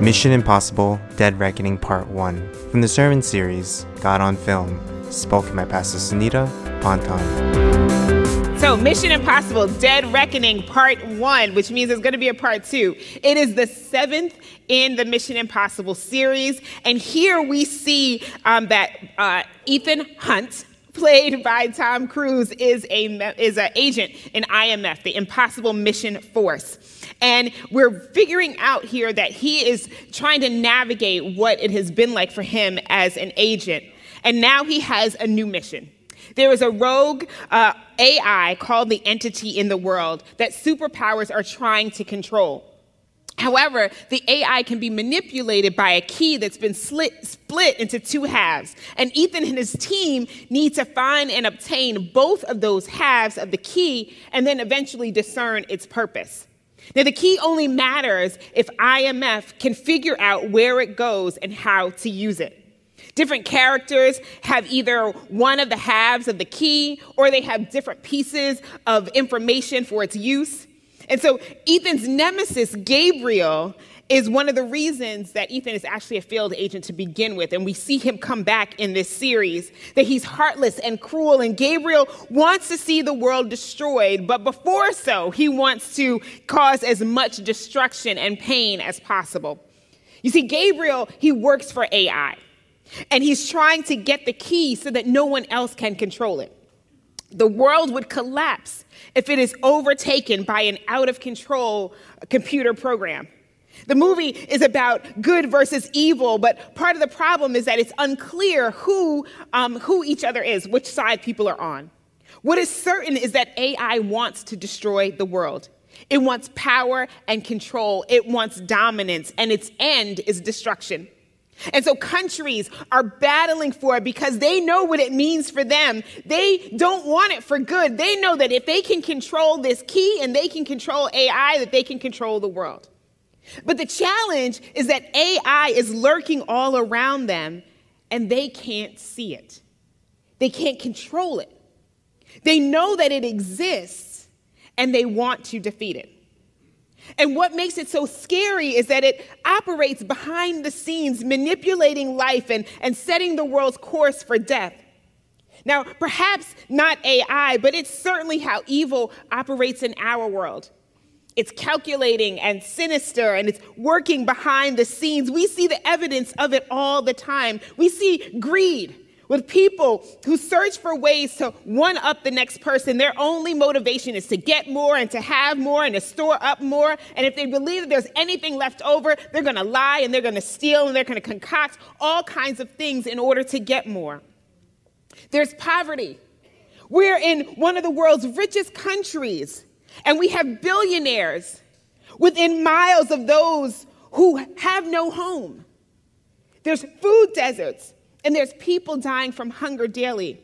Mission Impossible Dead Reckoning Part 1 from the sermon series God on Film, spoken by Pastor Sanetta Ponton. So, Mission Impossible Dead Reckoning Part 1, which means there's going to be a Part 2. It is the seventh in the Mission Impossible series. And here we see um, that uh, Ethan Hunt, played by Tom Cruise, is a is an agent in IMF, the Impossible Mission Force. And we're figuring out here that he is trying to navigate what it has been like for him as an agent. And now he has a new mission. There is a rogue uh, AI called the entity in the world that superpowers are trying to control. However, the AI can be manipulated by a key that's been slit, split into two halves. And Ethan and his team need to find and obtain both of those halves of the key and then eventually discern its purpose. Now, the key only matters if IMF can figure out where it goes and how to use it. Different characters have either one of the halves of the key or they have different pieces of information for its use. And so, Ethan's nemesis, Gabriel, is one of the reasons that Ethan is actually a failed agent to begin with. And we see him come back in this series that he's heartless and cruel. And Gabriel wants to see the world destroyed, but before so, he wants to cause as much destruction and pain as possible. You see, Gabriel, he works for AI, and he's trying to get the key so that no one else can control it. The world would collapse if it is overtaken by an out of control computer program. The movie is about good versus evil, but part of the problem is that it's unclear who, um, who each other is, which side people are on. What is certain is that AI wants to destroy the world. It wants power and control, it wants dominance, and its end is destruction. And so countries are battling for it because they know what it means for them. They don't want it for good. They know that if they can control this key and they can control AI, that they can control the world. But the challenge is that AI is lurking all around them and they can't see it. They can't control it. They know that it exists and they want to defeat it. And what makes it so scary is that it operates behind the scenes, manipulating life and, and setting the world's course for death. Now, perhaps not AI, but it's certainly how evil operates in our world. It's calculating and sinister and it's working behind the scenes. We see the evidence of it all the time. We see greed with people who search for ways to one up the next person. Their only motivation is to get more and to have more and to store up more. And if they believe that there's anything left over, they're going to lie and they're going to steal and they're going to concoct all kinds of things in order to get more. There's poverty. We're in one of the world's richest countries. And we have billionaires within miles of those who have no home. There's food deserts, and there's people dying from hunger daily.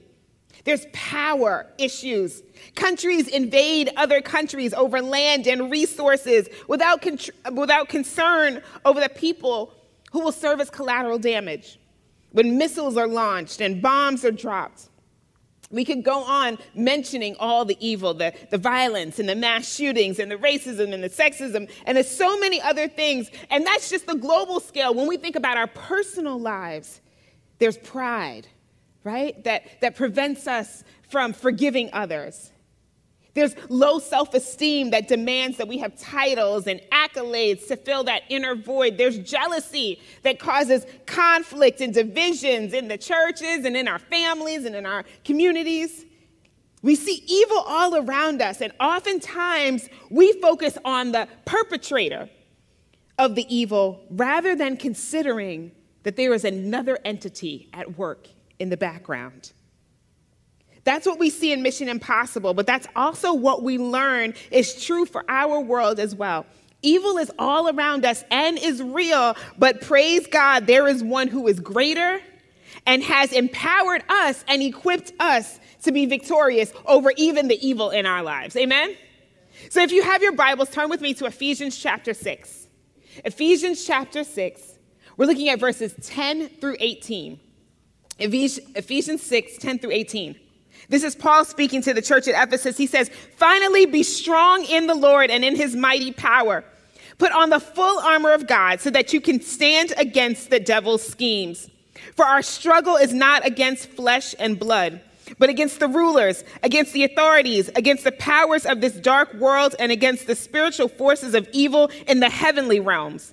There's power issues. Countries invade other countries over land and resources without, con- without concern over the people who will serve as collateral damage. When missiles are launched and bombs are dropped, we could go on mentioning all the evil, the, the violence and the mass shootings and the racism and the sexism, and there's so many other things. And that's just the global scale. When we think about our personal lives, there's pride, right? That, that prevents us from forgiving others. There's low self esteem that demands that we have titles and accolades to fill that inner void. There's jealousy that causes conflict and divisions in the churches and in our families and in our communities. We see evil all around us, and oftentimes we focus on the perpetrator of the evil rather than considering that there is another entity at work in the background. That's what we see in Mission Impossible, but that's also what we learn is true for our world as well. Evil is all around us and is real, but praise God, there is one who is greater and has empowered us and equipped us to be victorious over even the evil in our lives. Amen? So if you have your Bibles, turn with me to Ephesians chapter 6. Ephesians chapter 6, we're looking at verses 10 through 18. Ephesians 6, 10 through 18. This is Paul speaking to the church at Ephesus. He says, Finally, be strong in the Lord and in his mighty power. Put on the full armor of God so that you can stand against the devil's schemes. For our struggle is not against flesh and blood, but against the rulers, against the authorities, against the powers of this dark world, and against the spiritual forces of evil in the heavenly realms.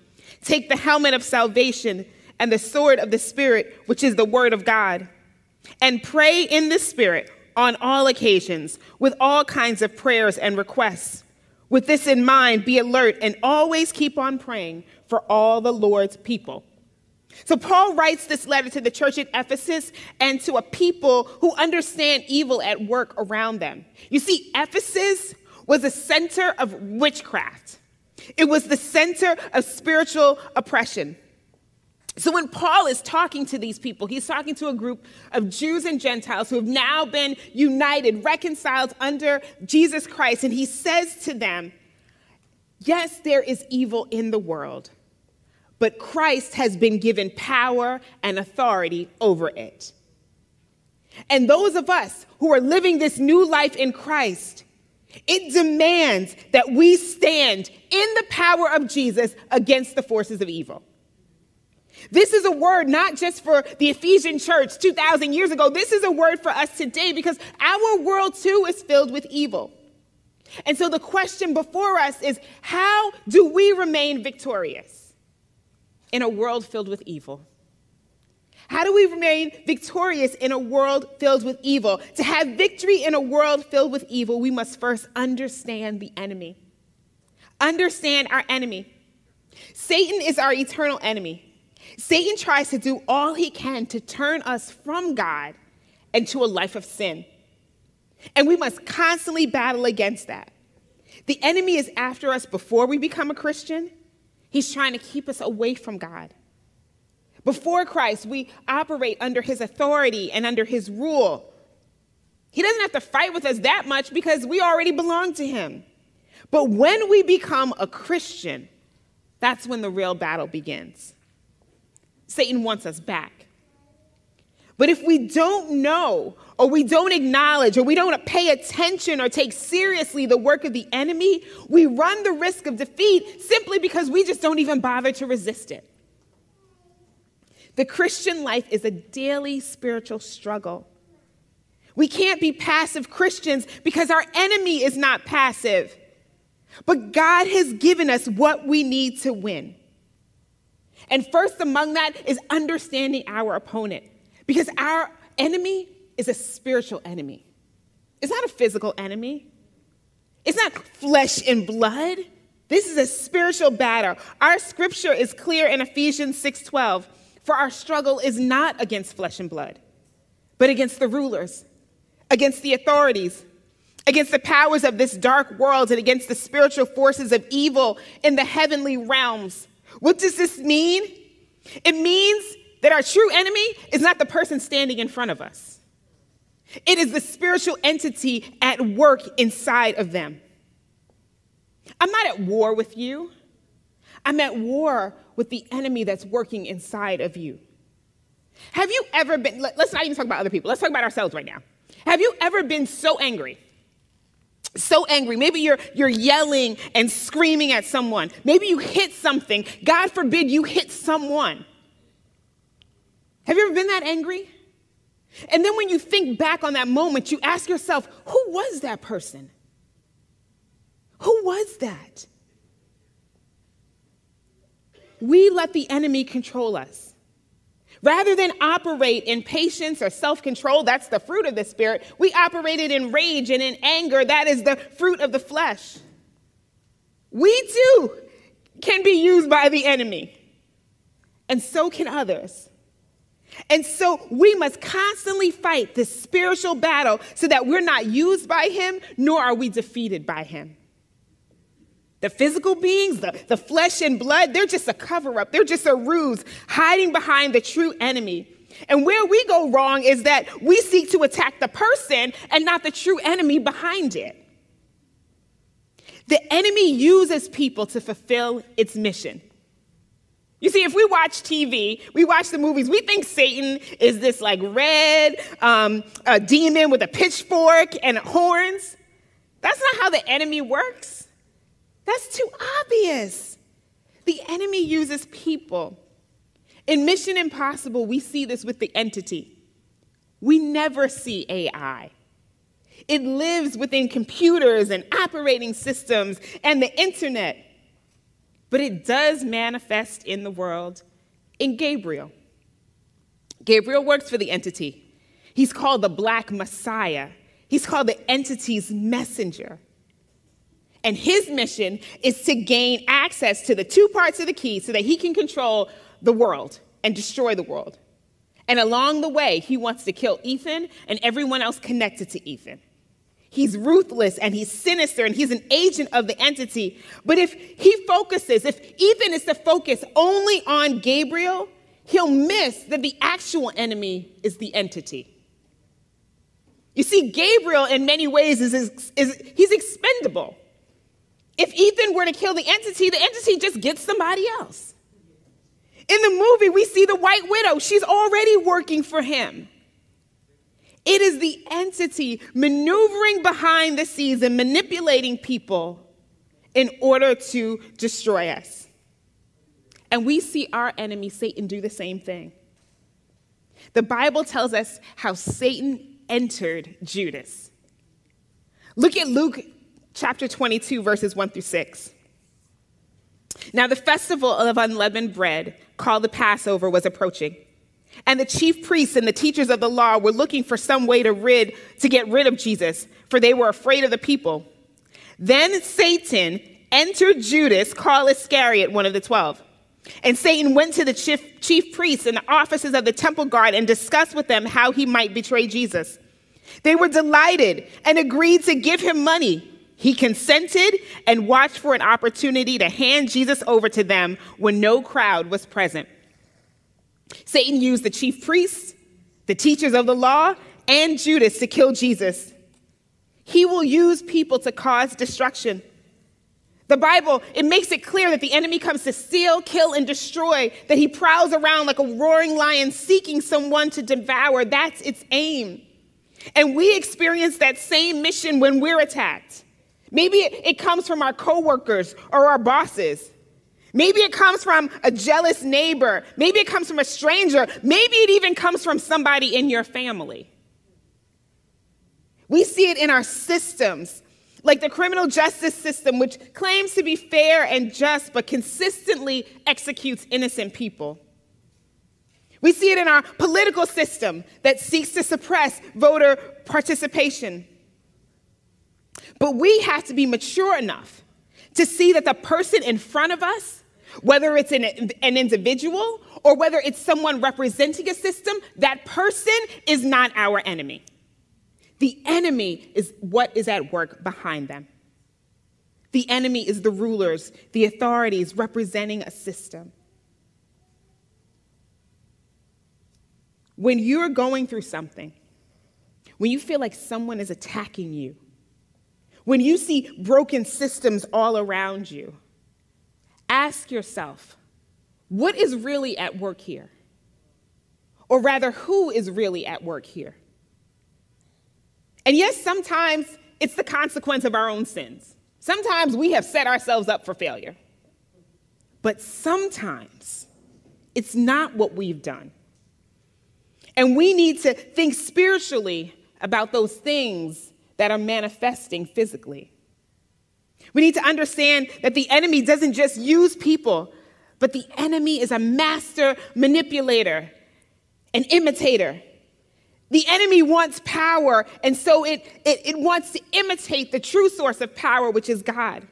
Take the helmet of salvation and the sword of the Spirit, which is the word of God. And pray in the Spirit on all occasions with all kinds of prayers and requests. With this in mind, be alert and always keep on praying for all the Lord's people. So, Paul writes this letter to the church at Ephesus and to a people who understand evil at work around them. You see, Ephesus was a center of witchcraft, it was the center of spiritual oppression. So when Paul is talking to these people, he's talking to a group of Jews and Gentiles who have now been united, reconciled under Jesus Christ. And he says to them, Yes, there is evil in the world, but Christ has been given power and authority over it. And those of us who are living this new life in Christ, it demands that we stand in the power of Jesus against the forces of evil. This is a word not just for the Ephesian church 2,000 years ago. This is a word for us today because our world too is filled with evil. And so the question before us is how do we remain victorious in a world filled with evil? How do we remain victorious in a world filled with evil? To have victory in a world filled with evil, we must first understand the enemy. Understand our enemy. Satan is our eternal enemy. Satan tries to do all he can to turn us from God into a life of sin. And we must constantly battle against that. The enemy is after us before we become a Christian. He's trying to keep us away from God. Before Christ, we operate under his authority and under his rule. He doesn't have to fight with us that much because we already belong to him. But when we become a Christian, that's when the real battle begins. Satan wants us back. But if we don't know, or we don't acknowledge, or we don't pay attention or take seriously the work of the enemy, we run the risk of defeat simply because we just don't even bother to resist it. The Christian life is a daily spiritual struggle. We can't be passive Christians because our enemy is not passive. But God has given us what we need to win. And first among that is understanding our opponent. Because our enemy is a spiritual enemy. It's not a physical enemy. It's not flesh and blood. This is a spiritual battle. Our scripture is clear in Ephesians 6:12, for our struggle is not against flesh and blood, but against the rulers, against the authorities, against the powers of this dark world and against the spiritual forces of evil in the heavenly realms. What does this mean? It means that our true enemy is not the person standing in front of us, it is the spiritual entity at work inside of them. I'm not at war with you, I'm at war with the enemy that's working inside of you. Have you ever been, let's not even talk about other people, let's talk about ourselves right now. Have you ever been so angry so angry. Maybe you're, you're yelling and screaming at someone. Maybe you hit something. God forbid you hit someone. Have you ever been that angry? And then when you think back on that moment, you ask yourself, who was that person? Who was that? We let the enemy control us. Rather than operate in patience or self control, that's the fruit of the Spirit, we operated in rage and in anger, that is the fruit of the flesh. We too can be used by the enemy, and so can others. And so we must constantly fight this spiritual battle so that we're not used by him, nor are we defeated by him. The physical beings, the, the flesh and blood, they're just a cover up. They're just a ruse hiding behind the true enemy. And where we go wrong is that we seek to attack the person and not the true enemy behind it. The enemy uses people to fulfill its mission. You see, if we watch TV, we watch the movies, we think Satan is this like red um, a demon with a pitchfork and horns. That's not how the enemy works. That's too obvious. The enemy uses people. In Mission Impossible, we see this with the entity. We never see AI. It lives within computers and operating systems and the internet but it does manifest in the world in Gabriel. Gabriel works for the entity. He's called the Black Messiah, he's called the entity's messenger. And his mission is to gain access to the two parts of the key so that he can control the world and destroy the world. And along the way, he wants to kill Ethan and everyone else connected to Ethan. He's ruthless and he's sinister and he's an agent of the entity. But if he focuses, if Ethan is to focus only on Gabriel, he'll miss that the actual enemy is the entity. You see, Gabriel, in many ways, is, is, is, he's expendable. If Ethan were to kill the entity, the entity just gets somebody else. In the movie, we see the White Widow. She's already working for him. It is the entity maneuvering behind the scenes and manipulating people in order to destroy us. And we see our enemy, Satan, do the same thing. The Bible tells us how Satan entered Judas. Look at Luke chapter 22, verses 1 through 6. Now, the festival of unleavened bread, called the Passover, was approaching. And the chief priests and the teachers of the law were looking for some way to rid to get rid of Jesus, for they were afraid of the people. Then Satan entered Judas, called Iscariot, one of the twelve. And Satan went to the chief, chief priests and the officers of the temple guard and discussed with them how he might betray Jesus. They were delighted and agreed to give him money. He consented and watched for an opportunity to hand Jesus over to them when no crowd was present. Satan used the chief priests, the teachers of the law, and Judas to kill Jesus. He will use people to cause destruction. The Bible, it makes it clear that the enemy comes to steal, kill, and destroy, that he prowls around like a roaring lion seeking someone to devour. That's its aim. And we experience that same mission when we're attacked. Maybe it, comes from our coworkers or our bosses. Maybe it comes from a jealous neighbor. Maybe it comes from a stranger. Maybe it even comes from somebody in your family. We see it in our systems, like the criminal justice system, which claims to be fair and just, but consistently executes innocent people. We see it in our political system that seeks to suppress voter participation. But we have to be mature enough to see that the person in front of us whether it's an, an individual or whether it's someone representing a system, that person is not our enemy. The enemy is what is at work behind them. The enemy is the rulers, the authorities representing a system. When you're going through something, when you feel like someone is attacking you, when you see broken systems all around you, ask yourself what is really at work here? Or rather, who is really at work here? And yes, sometimes it's the consequence of our own sins. Sometimes we have set ourselves up for failure. But sometimes it's not what we've done. And we need to think spiritually about those things that are manifesting physically. We need to understand that the enemy doesn't just use people, but the enemy is a master manipulator, an imitator. The enemy wants power, and so it, it, it wants to imitate the true source of power, which is God.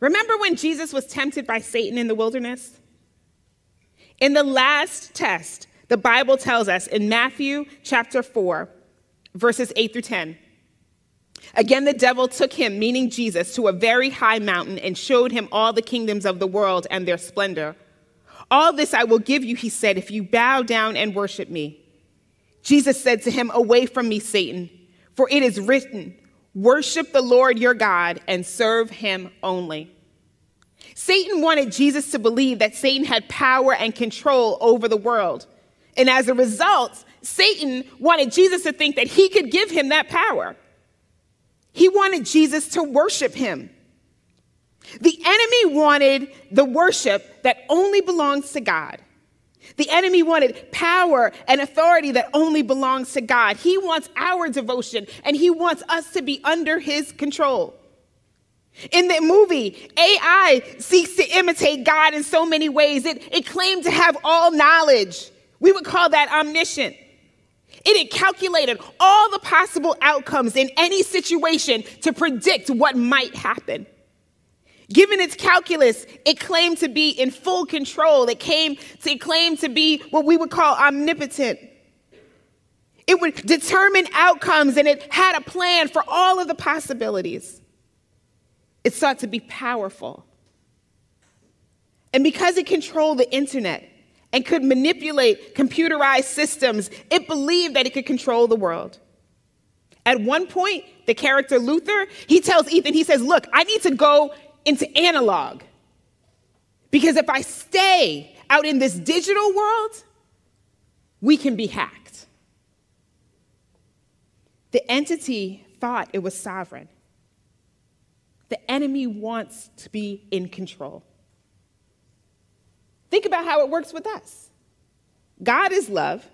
Remember when Jesus was tempted by Satan in the wilderness? In the last test, the Bible tells us in Matthew chapter 4, verses 8 through 10. Again, the devil took him, meaning Jesus, to a very high mountain and showed him all the kingdoms of the world and their splendor. All this I will give you, he said, if you bow down and worship me. Jesus said to him, Away from me, Satan, for it is written, Worship the Lord your God and serve him only. Satan wanted Jesus to believe that Satan had power and control over the world. And as a result, Satan wanted Jesus to think that he could give him that power. He wanted Jesus to worship him. The enemy wanted the worship that only belongs to God. The enemy wanted power and authority that only belongs to God. He wants our devotion and he wants us to be under his control. In the movie, AI seeks to imitate God in so many ways. It, it claimed to have all knowledge. We would call that omniscient. It had calculated all the possible outcomes in any situation to predict what might happen. Given its calculus, it claimed to be in full control. It came to it claimed to be what we would call omnipotent. It would determine outcomes and it had a plan for all of the possibilities. It sought to be powerful. And because it controlled the internet, and could manipulate computerized systems, it believed that it could control the world. At one point, the character Luther, he tells Ethan, he says, Look, I need to go into analog. Because if I stay out in this digital world, we can be hacked. The entity thought it was sovereign. The enemy wants to be in control. Think about how it works with us. God is love,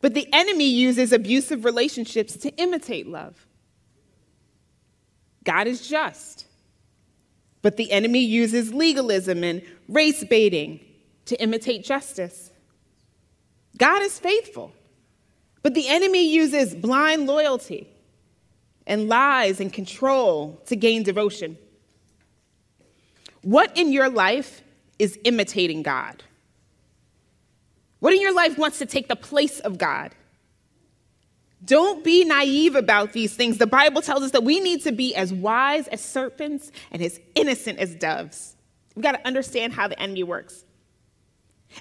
but the enemy uses abusive relationships to imitate love. God is just, but the enemy uses legalism and race baiting to imitate justice. God is faithful, but the enemy uses blind loyalty and lies and control to gain devotion. What in your life is imitating God? What in your life wants to take the place of God? Don't be naive about these things. The Bible tells us that we need to be as wise as serpents and as innocent as doves. We've got to understand how the enemy works.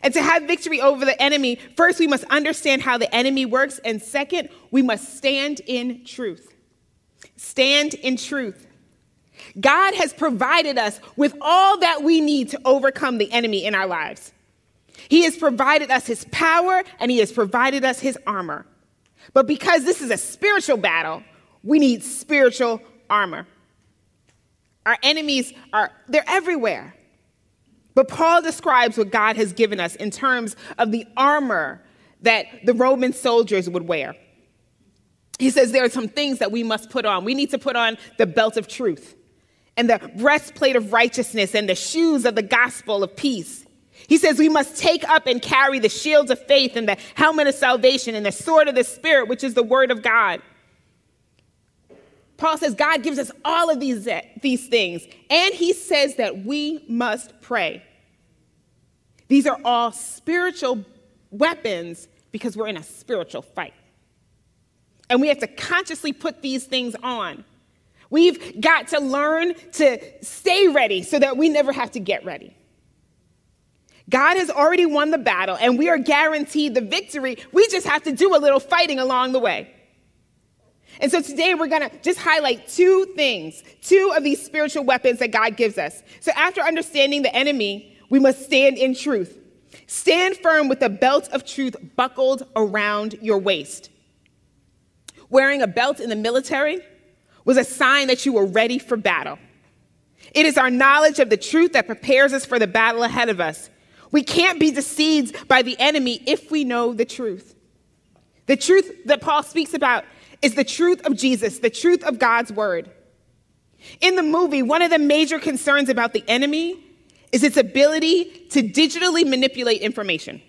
And to have victory over the enemy, first we must understand how the enemy works, and second, we must stand in truth. Stand in truth. God has provided us with all that we need to overcome the enemy in our lives. He has provided us his power and he has provided us his armor. But because this is a spiritual battle, we need spiritual armor. Our enemies are they're everywhere. But Paul describes what God has given us in terms of the armor that the Roman soldiers would wear. He says there are some things that we must put on. We need to put on the belt of truth and the breastplate of righteousness and the shoes of the gospel of peace. He says we must take up and carry the shields of faith and the helmet of salvation and the sword of the Spirit, which is the word of God. Paul says God gives us all of these, these things, and he says that we must pray. These are all spiritual weapons because we're in a spiritual fight. And we have to consciously put these things on. We've got to learn to stay ready so that we never have to get ready. God has already won the battle and we are guaranteed the victory. We just have to do a little fighting along the way. And so today we're going to just highlight two things, two of these spiritual weapons that God gives us. So after understanding the enemy, we must stand in truth. Stand firm with the belt of truth buckled around your waist. Wearing a belt in the military was a sign that you were ready for battle. It is our knowledge of the truth that prepares us for the battle ahead of us. We can't be deceived by the enemy if we know the truth. The truth that Paul speaks about is the truth of Jesus, the truth of God's word. In the movie, one of the major concerns about the enemy is its ability to digitally manipulate information.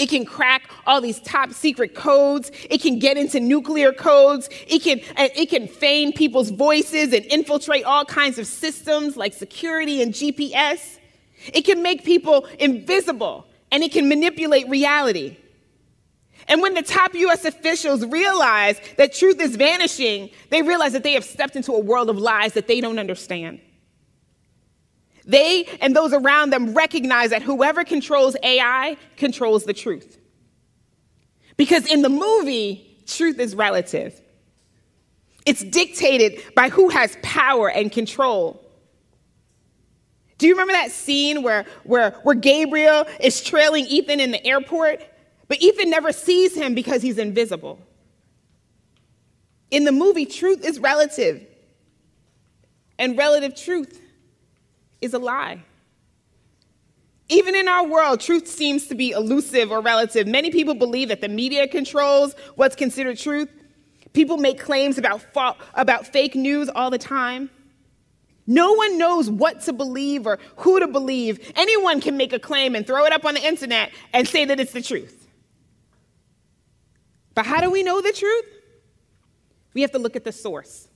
It can crack all these top secret codes. It can get into nuclear codes. It can, it can feign people's voices and infiltrate all kinds of systems like security and GPS. It can make people invisible and it can manipulate reality. And when the top US officials realize that truth is vanishing, they realize that they have stepped into a world of lies that they don't understand. They and those around them recognize that whoever controls AI controls the truth. Because in the movie, truth is relative. It's dictated by who has power and control. Do you remember that scene where, where, where Gabriel is trailing Ethan in the airport? But Ethan never sees him because he's invisible. In the movie, truth is relative, and relative truth is a lie. Even in our world, truth seems to be elusive or relative. Many people believe that the media controls what's considered truth. People make claims about, fa- about fake news all the time. No one knows what to believe or who to believe. Anyone can make a claim and throw it up on the internet and say that it's the truth. But how do we know the truth? We have to look at the source.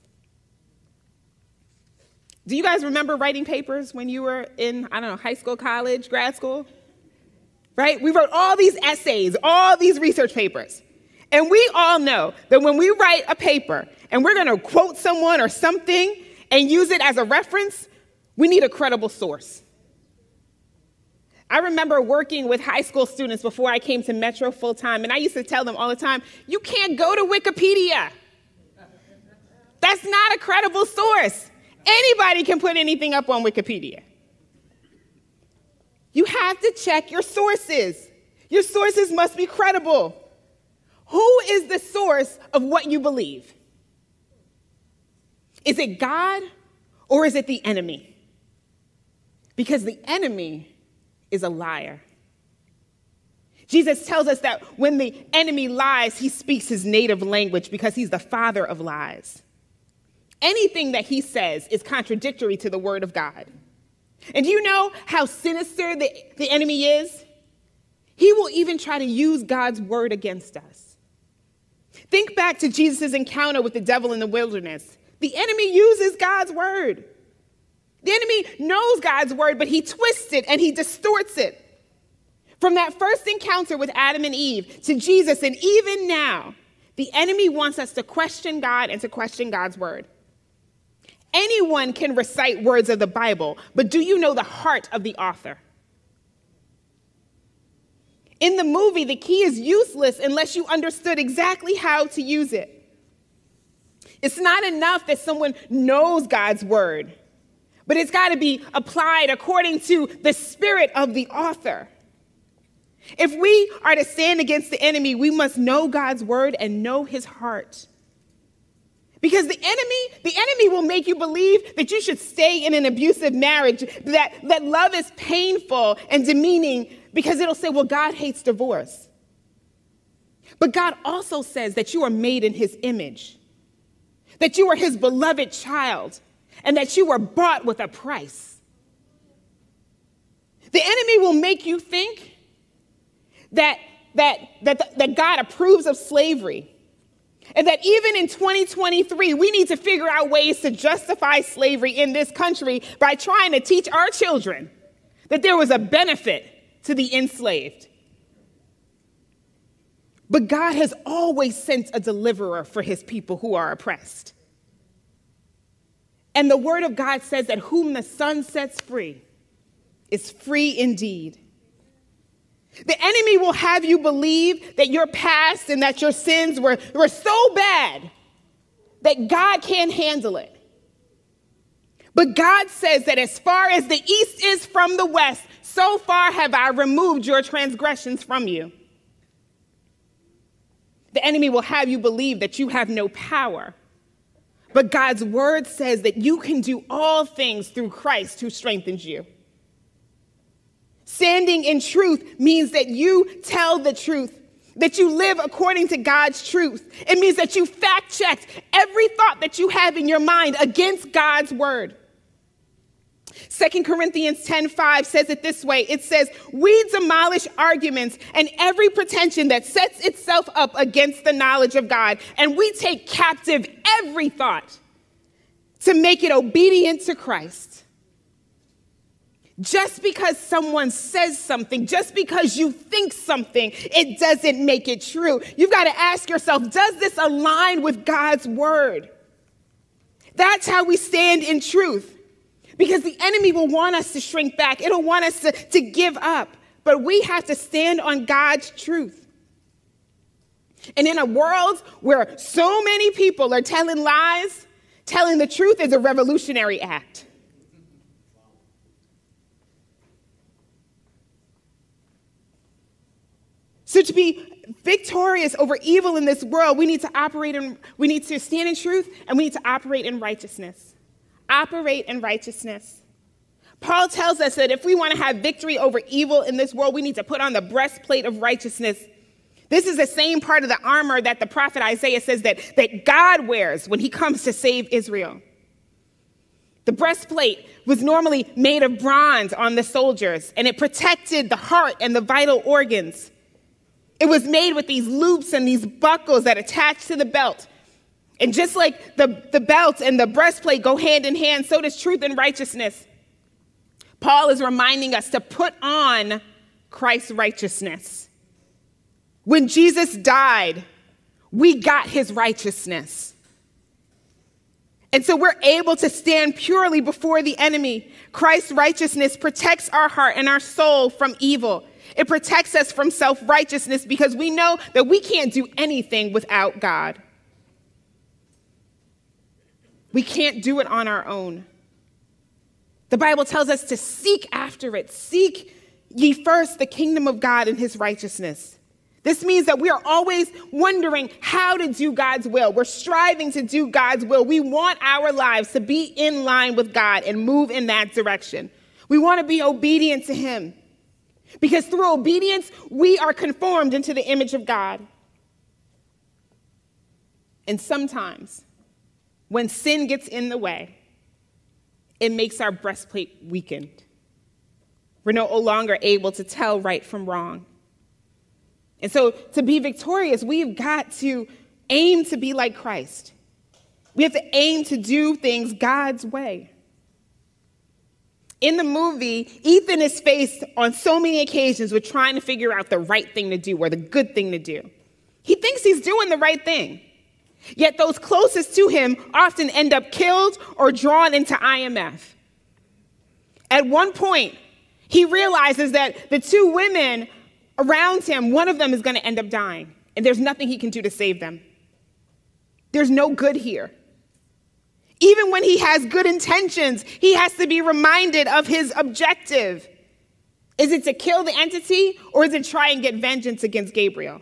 Do you guys remember writing papers when you were in, I don't know, high school, college, grad school? Right? We wrote all these essays, all these research papers. And we all know that when we write a paper and we're going to quote someone or something and use it as a reference, we need a credible source. I remember working with high school students before I came to Metro full time, and I used to tell them all the time, you can't go to Wikipedia. That's not a credible source. Anybody can put anything up on Wikipedia. You have to check your sources. Your sources must be credible. Who is the source of what you believe? Is it God or is it the enemy? Because the enemy is a liar. Jesus tells us that when the enemy lies, he speaks his native language because he's the father of lies. Anything that he says is contradictory to the word of God. And do you know how sinister the, the enemy is? He will even try to use God's word against us. Think back to Jesus' encounter with the devil in the wilderness. The enemy uses God's word. The enemy knows God's word, but he twists it and he distorts it. From that first encounter with Adam and Eve to Jesus, and even now, the enemy wants us to question God and to question God's word. Anyone can recite words of the Bible, but do you know the heart of the author? In the movie, the key is useless unless you understood exactly how to use it. It's not enough that someone knows God's word but it's got to be applied according to the spirit of the author. If we are to stand against the enemy, we must know God's word and know his heart. Because the enemy, the enemy will make you believe that you should stay in an abusive marriage, that, that love is painful and demeaning, because it'll say, well, God hates divorce. But God also says that you are made in his image, that you are his beloved child, and that you were bought with a price. The enemy will make you think that, that, that, that God approves of slavery. And that even in 2023, we need to figure out ways to justify slavery in this country by trying to teach our children that there was a benefit to the enslaved. But God has always sent a deliverer for his people who are oppressed. And the word of God says that whom the Son sets free is free indeed. The enemy will have you believe that your past and that your sins were, were so bad that God can't handle it. But God says that as far as the east is from the west, so far have I removed your transgressions from you. The enemy will have you believe that you have no power but God's word says that you can do all things through Christ who strengthens you. Standing in truth means that you tell the truth, that you live according to God's truth. It means that you fact check every thought that you have in your mind against God's word. Second Corinthians 10:5 says it this way. It says, "We demolish arguments and every pretension that sets itself up against the knowledge of God, and we take captive every thought to make it obedient to Christ." Just because someone says something, just because you think something, it doesn't make it true. You've got to ask yourself does this align with God's word? That's how we stand in truth. Because the enemy will want us to shrink back, it'll want us to, to give up. But we have to stand on God's truth. And in a world where so many people are telling lies, telling the truth is a revolutionary act. So to be victorious over evil in this world, we need to operate in, we need to stand in truth and we need to operate in righteousness. Operate in righteousness. Paul tells us that if we want to have victory over evil in this world, we need to put on the breastplate of righteousness. This is the same part of the armor that the prophet Isaiah says that, that God wears when he comes to save Israel. The breastplate was normally made of bronze on the soldiers, and it protected the heart and the vital organs. It was made with these loops and these buckles that attach to the belt. And just like the, the belt and the breastplate go hand in hand, so does truth and righteousness. Paul is reminding us to put on Christ's righteousness. When Jesus died, we got his righteousness. And so we're able to stand purely before the enemy. Christ's righteousness protects our heart and our soul from evil. It protects us from self righteousness because we know that we can't do anything without God. We can't do it on our own. The Bible tells us to seek after it. Seek ye first the kingdom of God and his righteousness. This means that we are always wondering how to do God's will. We're striving to do God's will. We want our lives to be in line with God and move in that direction. We want to be obedient to him. Because through obedience, we are conformed into the image of God. And sometimes, when sin gets in the way, it makes our breastplate weakened. We're no longer able to tell right from wrong. And so, to be victorious, we've got to aim to be like Christ. We have to aim to do things God's way. In the movie, Ethan is faced on so many occasions with trying to figure out the right thing to do or the good thing to do. He thinks he's doing the right thing. Yet those closest to him often end up killed or drawn into IMF. At one point, he realizes that the two women around him, one of them is going to end up dying, and there's nothing he can do to save them. There's no good here. Even when he has good intentions, he has to be reminded of his objective. Is it to kill the entity or is it try and get vengeance against Gabriel?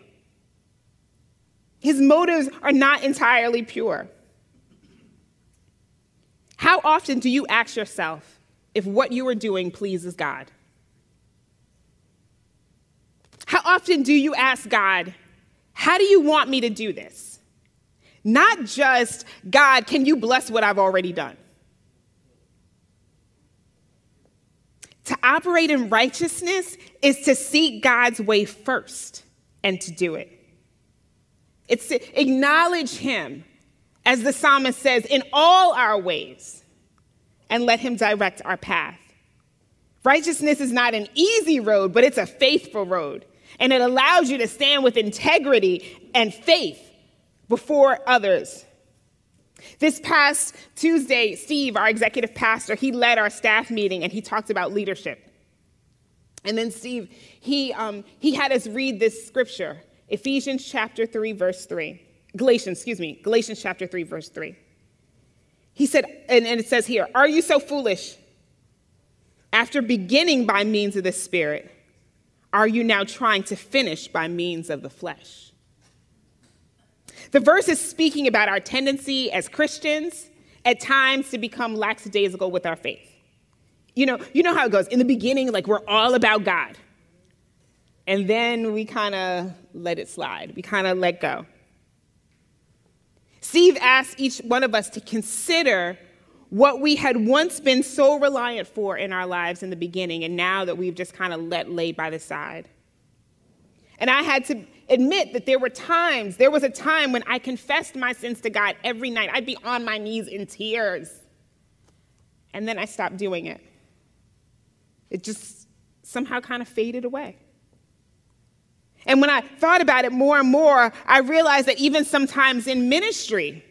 His motives are not entirely pure. How often do you ask yourself if what you are doing pleases God? How often do you ask God, How do you want me to do this? Not just, God, can you bless what I've already done? To operate in righteousness is to seek God's way first and to do it. It's to acknowledge Him, as the psalmist says, in all our ways and let Him direct our path. Righteousness is not an easy road, but it's a faithful road. And it allows you to stand with integrity and faith before others. This past Tuesday, Steve, our executive pastor, he led our staff meeting and he talked about leadership. And then Steve, he, um, he had us read this scripture, Ephesians chapter 3, verse 3. Galatians, excuse me, Galatians chapter 3, verse 3. He said, and, and it says here, Are you so foolish? After beginning by means of the Spirit, are you now trying to finish by means of the flesh? The verse is speaking about our tendency as Christians at times to become lackadaisical with our faith. You know, you know how it goes. In the beginning, like we're all about God. And then we kind of let it slide. We kind of let go. Steve asked each one of us to consider what we had once been so reliant for in our lives in the beginning, and now that we've just kind of let lay by the side. And I had to admit that there were times, there was a time when I confessed my sins to God every night. I'd be on my knees in tears. And then I stopped doing it. It just somehow kind of faded away. And when I thought about it more and more, I realized that even sometimes in ministry,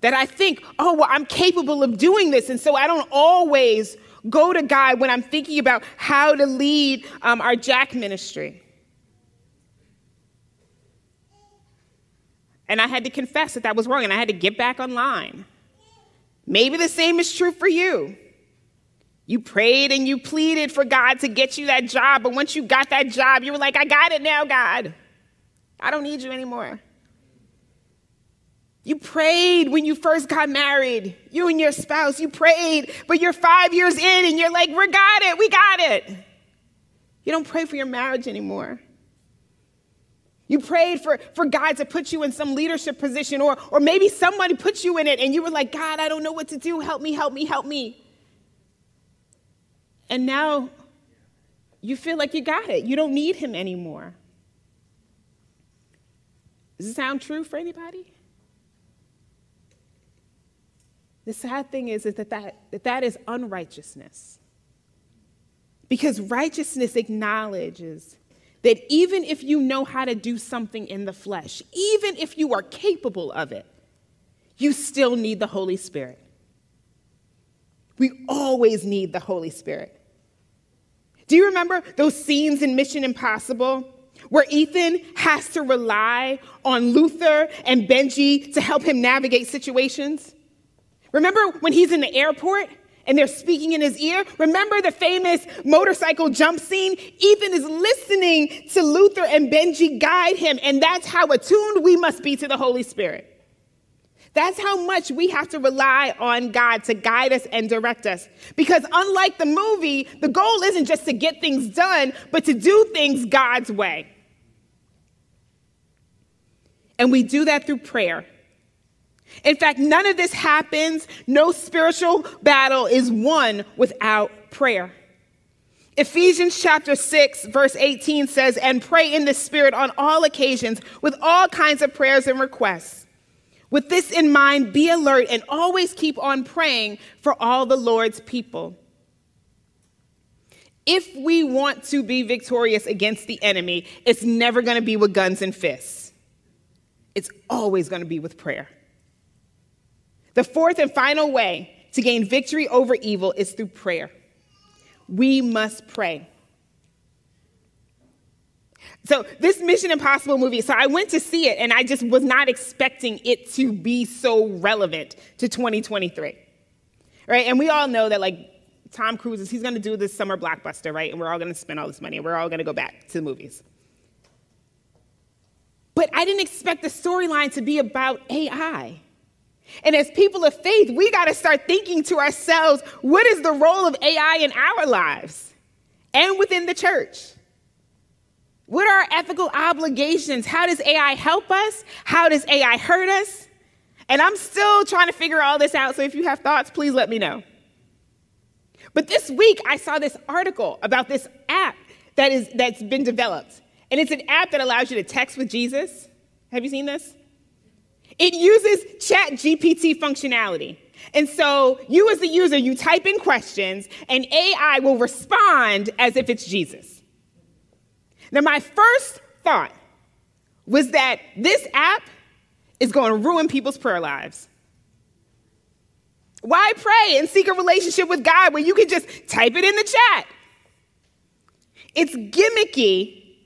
that I think, oh, well, I'm capable of doing this. And so I don't always go to God when I'm thinking about how to lead um, our Jack ministry. And I had to confess that that was wrong, and I had to get back online. Maybe the same is true for you. You prayed and you pleaded for God to get you that job, but once you got that job, you were like, I got it now, God. I don't need you anymore. You prayed when you first got married, you and your spouse, you prayed, but you're five years in and you're like, we got it, we got it. You don't pray for your marriage anymore. You prayed for, for God to put you in some leadership position, or, or maybe somebody put you in it and you were like, God, I don't know what to do. Help me, help me, help me. And now you feel like you got it. You don't need him anymore. Does it sound true for anybody? The sad thing is, is that, that, that that is unrighteousness. Because righteousness acknowledges that even if you know how to do something in the flesh, even if you are capable of it, you still need the Holy Spirit. We always need the Holy Spirit. Do you remember those scenes in Mission Impossible where Ethan has to rely on Luther and Benji to help him navigate situations? Remember when he's in the airport and they're speaking in his ear? Remember the famous motorcycle jump scene? Ethan is listening to Luther and Benji guide him, and that's how attuned we must be to the Holy Spirit. That's how much we have to rely on God to guide us and direct us. Because unlike the movie, the goal isn't just to get things done, but to do things God's way. And we do that through prayer. In fact, none of this happens, no spiritual battle is won without prayer. Ephesians chapter 6, verse 18 says, And pray in the Spirit on all occasions with all kinds of prayers and requests. With this in mind, be alert and always keep on praying for all the Lord's people. If we want to be victorious against the enemy, it's never going to be with guns and fists. It's always going to be with prayer. The fourth and final way to gain victory over evil is through prayer. We must pray. So, this Mission Impossible movie, so I went to see it and I just was not expecting it to be so relevant to 2023. Right? And we all know that, like, Tom Cruise is, he's gonna do this summer blockbuster, right? And we're all gonna spend all this money and we're all gonna go back to the movies. But I didn't expect the storyline to be about AI. And as people of faith, we got to start thinking to ourselves what is the role of AI in our lives and within the church? What are our ethical obligations? How does AI help us? How does AI hurt us? And I'm still trying to figure all this out, so if you have thoughts, please let me know. But this week, I saw this article about this app that is, that's been developed. And it's an app that allows you to text with Jesus. Have you seen this? It uses ChatGPT functionality. And so you as the user, you type in questions and AI will respond as if it's Jesus. Now, my first thought was that this app is going to ruin people's prayer lives. Why pray and seek a relationship with God when you can just type it in the chat? It's gimmicky,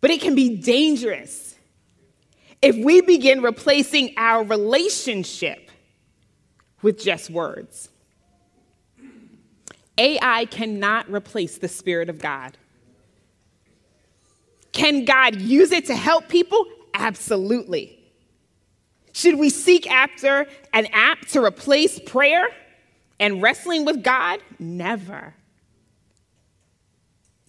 but it can be dangerous if we begin replacing our relationship with just words. AI cannot replace the Spirit of God. Can God use it to help people? Absolutely. Should we seek after an app to replace prayer and wrestling with God? Never.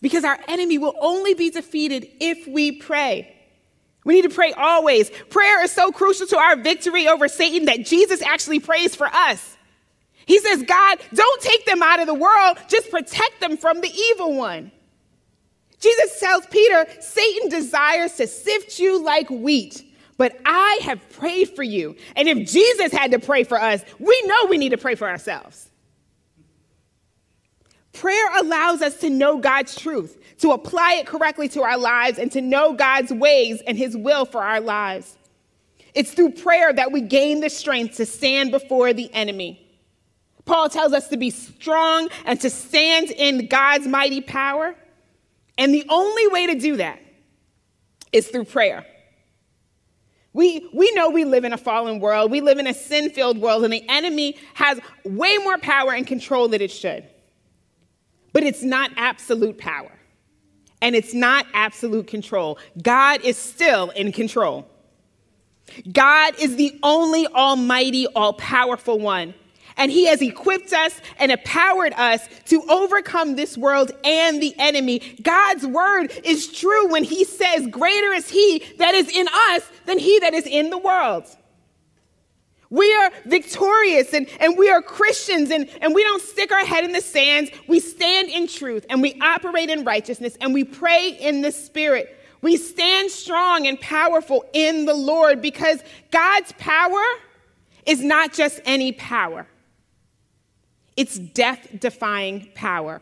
Because our enemy will only be defeated if we pray. We need to pray always. Prayer is so crucial to our victory over Satan that Jesus actually prays for us. He says, God, don't take them out of the world, just protect them from the evil one. Jesus tells Peter, Satan desires to sift you like wheat, but I have prayed for you. And if Jesus had to pray for us, we know we need to pray for ourselves. Prayer allows us to know God's truth, to apply it correctly to our lives, and to know God's ways and His will for our lives. It's through prayer that we gain the strength to stand before the enemy. Paul tells us to be strong and to stand in God's mighty power. And the only way to do that is through prayer. We, we know we live in a fallen world. We live in a sin filled world, and the enemy has way more power and control than it should. But it's not absolute power, and it's not absolute control. God is still in control. God is the only almighty, all powerful one. And he has equipped us and empowered us to overcome this world and the enemy. God's word is true when he says, Greater is he that is in us than he that is in the world. We are victorious and, and we are Christians and, and we don't stick our head in the sands. We stand in truth and we operate in righteousness and we pray in the spirit. We stand strong and powerful in the Lord because God's power is not just any power, it's death defying power.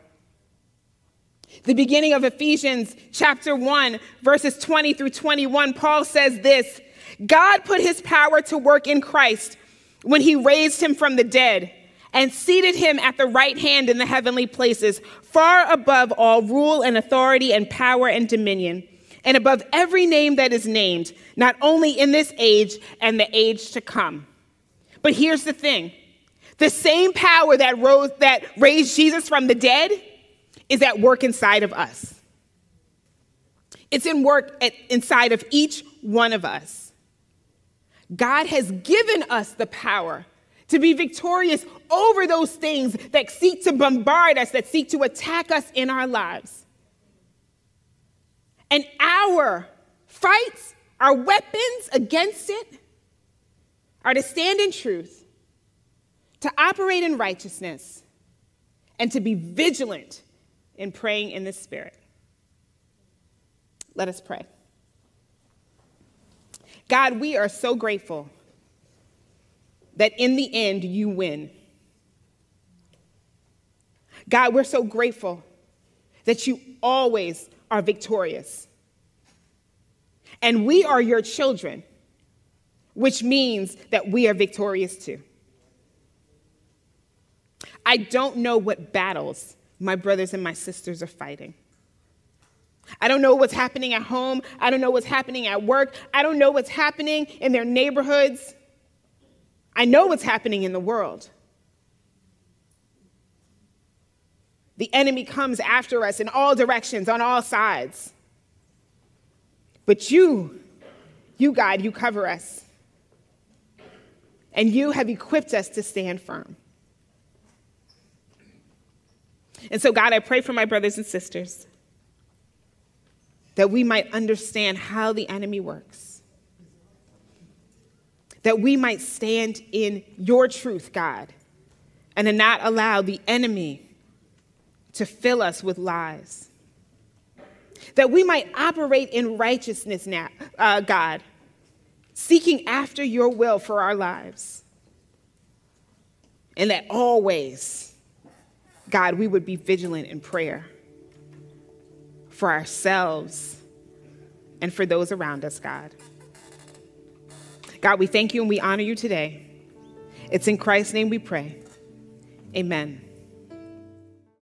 The beginning of Ephesians chapter 1, verses 20 through 21, Paul says this God put his power to work in Christ when he raised him from the dead and seated him at the right hand in the heavenly places, far above all rule and authority and power and dominion and above every name that is named, not only in this age and the age to come. But here's the thing the same power that, rose, that raised Jesus from the dead is at work inside of us. It's in work at, inside of each one of us. God has given us the power to be victorious over those things that seek to bombard us, that seek to attack us in our lives. And our fights, our weapons against it, are to stand in truth, to operate in righteousness, and to be vigilant in praying in the Spirit. Let us pray. God, we are so grateful that in the end you win. God, we're so grateful that you always are victorious. And we are your children, which means that we are victorious too. I don't know what battles my brothers and my sisters are fighting. I don't know what's happening at home. I don't know what's happening at work. I don't know what's happening in their neighborhoods. I know what's happening in the world. The enemy comes after us in all directions, on all sides. But you, you, God, you cover us. And you have equipped us to stand firm. And so, God, I pray for my brothers and sisters that we might understand how the enemy works, that we might stand in your truth, God, and to not allow the enemy to fill us with lies. That we might operate in righteousness now, uh, God, seeking after your will for our lives. And that always, God, we would be vigilant in prayer for ourselves and for those around us, God. God, we thank you and we honor you today. It's in Christ's name we pray. Amen.